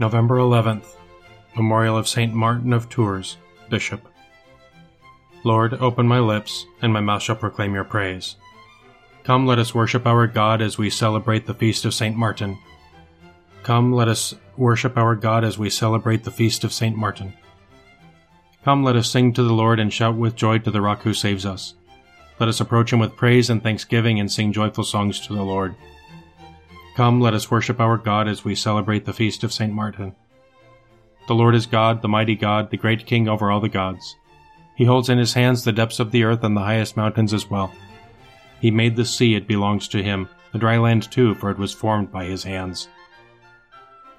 November 11th, Memorial of St. Martin of Tours, Bishop. Lord, open my lips, and my mouth shall proclaim your praise. Come, let us worship our God as we celebrate the feast of St. Martin. Come, let us worship our God as we celebrate the feast of St. Martin. Come, let us sing to the Lord and shout with joy to the rock who saves us. Let us approach him with praise and thanksgiving and sing joyful songs to the Lord. Come, let us worship our God as we celebrate the feast of St. Martin. The Lord is God, the mighty God, the great King over all the gods. He holds in his hands the depths of the earth and the highest mountains as well. He made the sea, it belongs to him, the dry land too, for it was formed by his hands.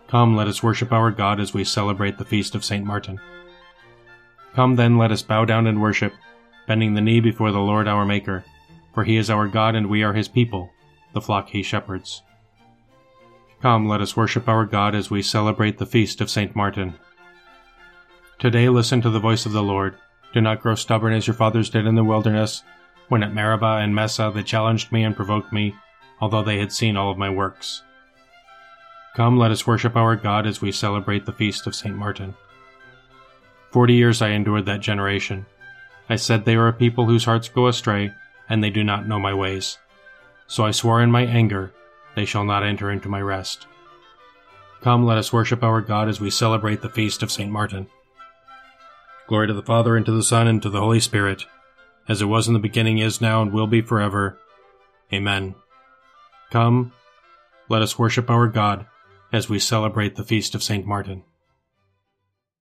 Come, let us worship our God as we celebrate the feast of St. Martin. Come then, let us bow down and worship, bending the knee before the Lord our Maker, for he is our God and we are his people, the flock he shepherds. Come, let us worship our God as we celebrate the feast of St. Martin. Today listen to the voice of the Lord. Do not grow stubborn as your fathers did in the wilderness, when at Meribah and Massah they challenged me and provoked me, although they had seen all of my works. Come, let us worship our God as we celebrate the feast of St. Martin. Forty years I endured that generation. I said they are a people whose hearts go astray, and they do not know my ways. So I swore in my anger, they shall not enter into my rest. Come, let us worship our God as we celebrate the feast of St. Martin. Glory to the Father, and to the Son, and to the Holy Spirit, as it was in the beginning, is now, and will be forever. Amen. Come, let us worship our God as we celebrate the feast of St. Martin.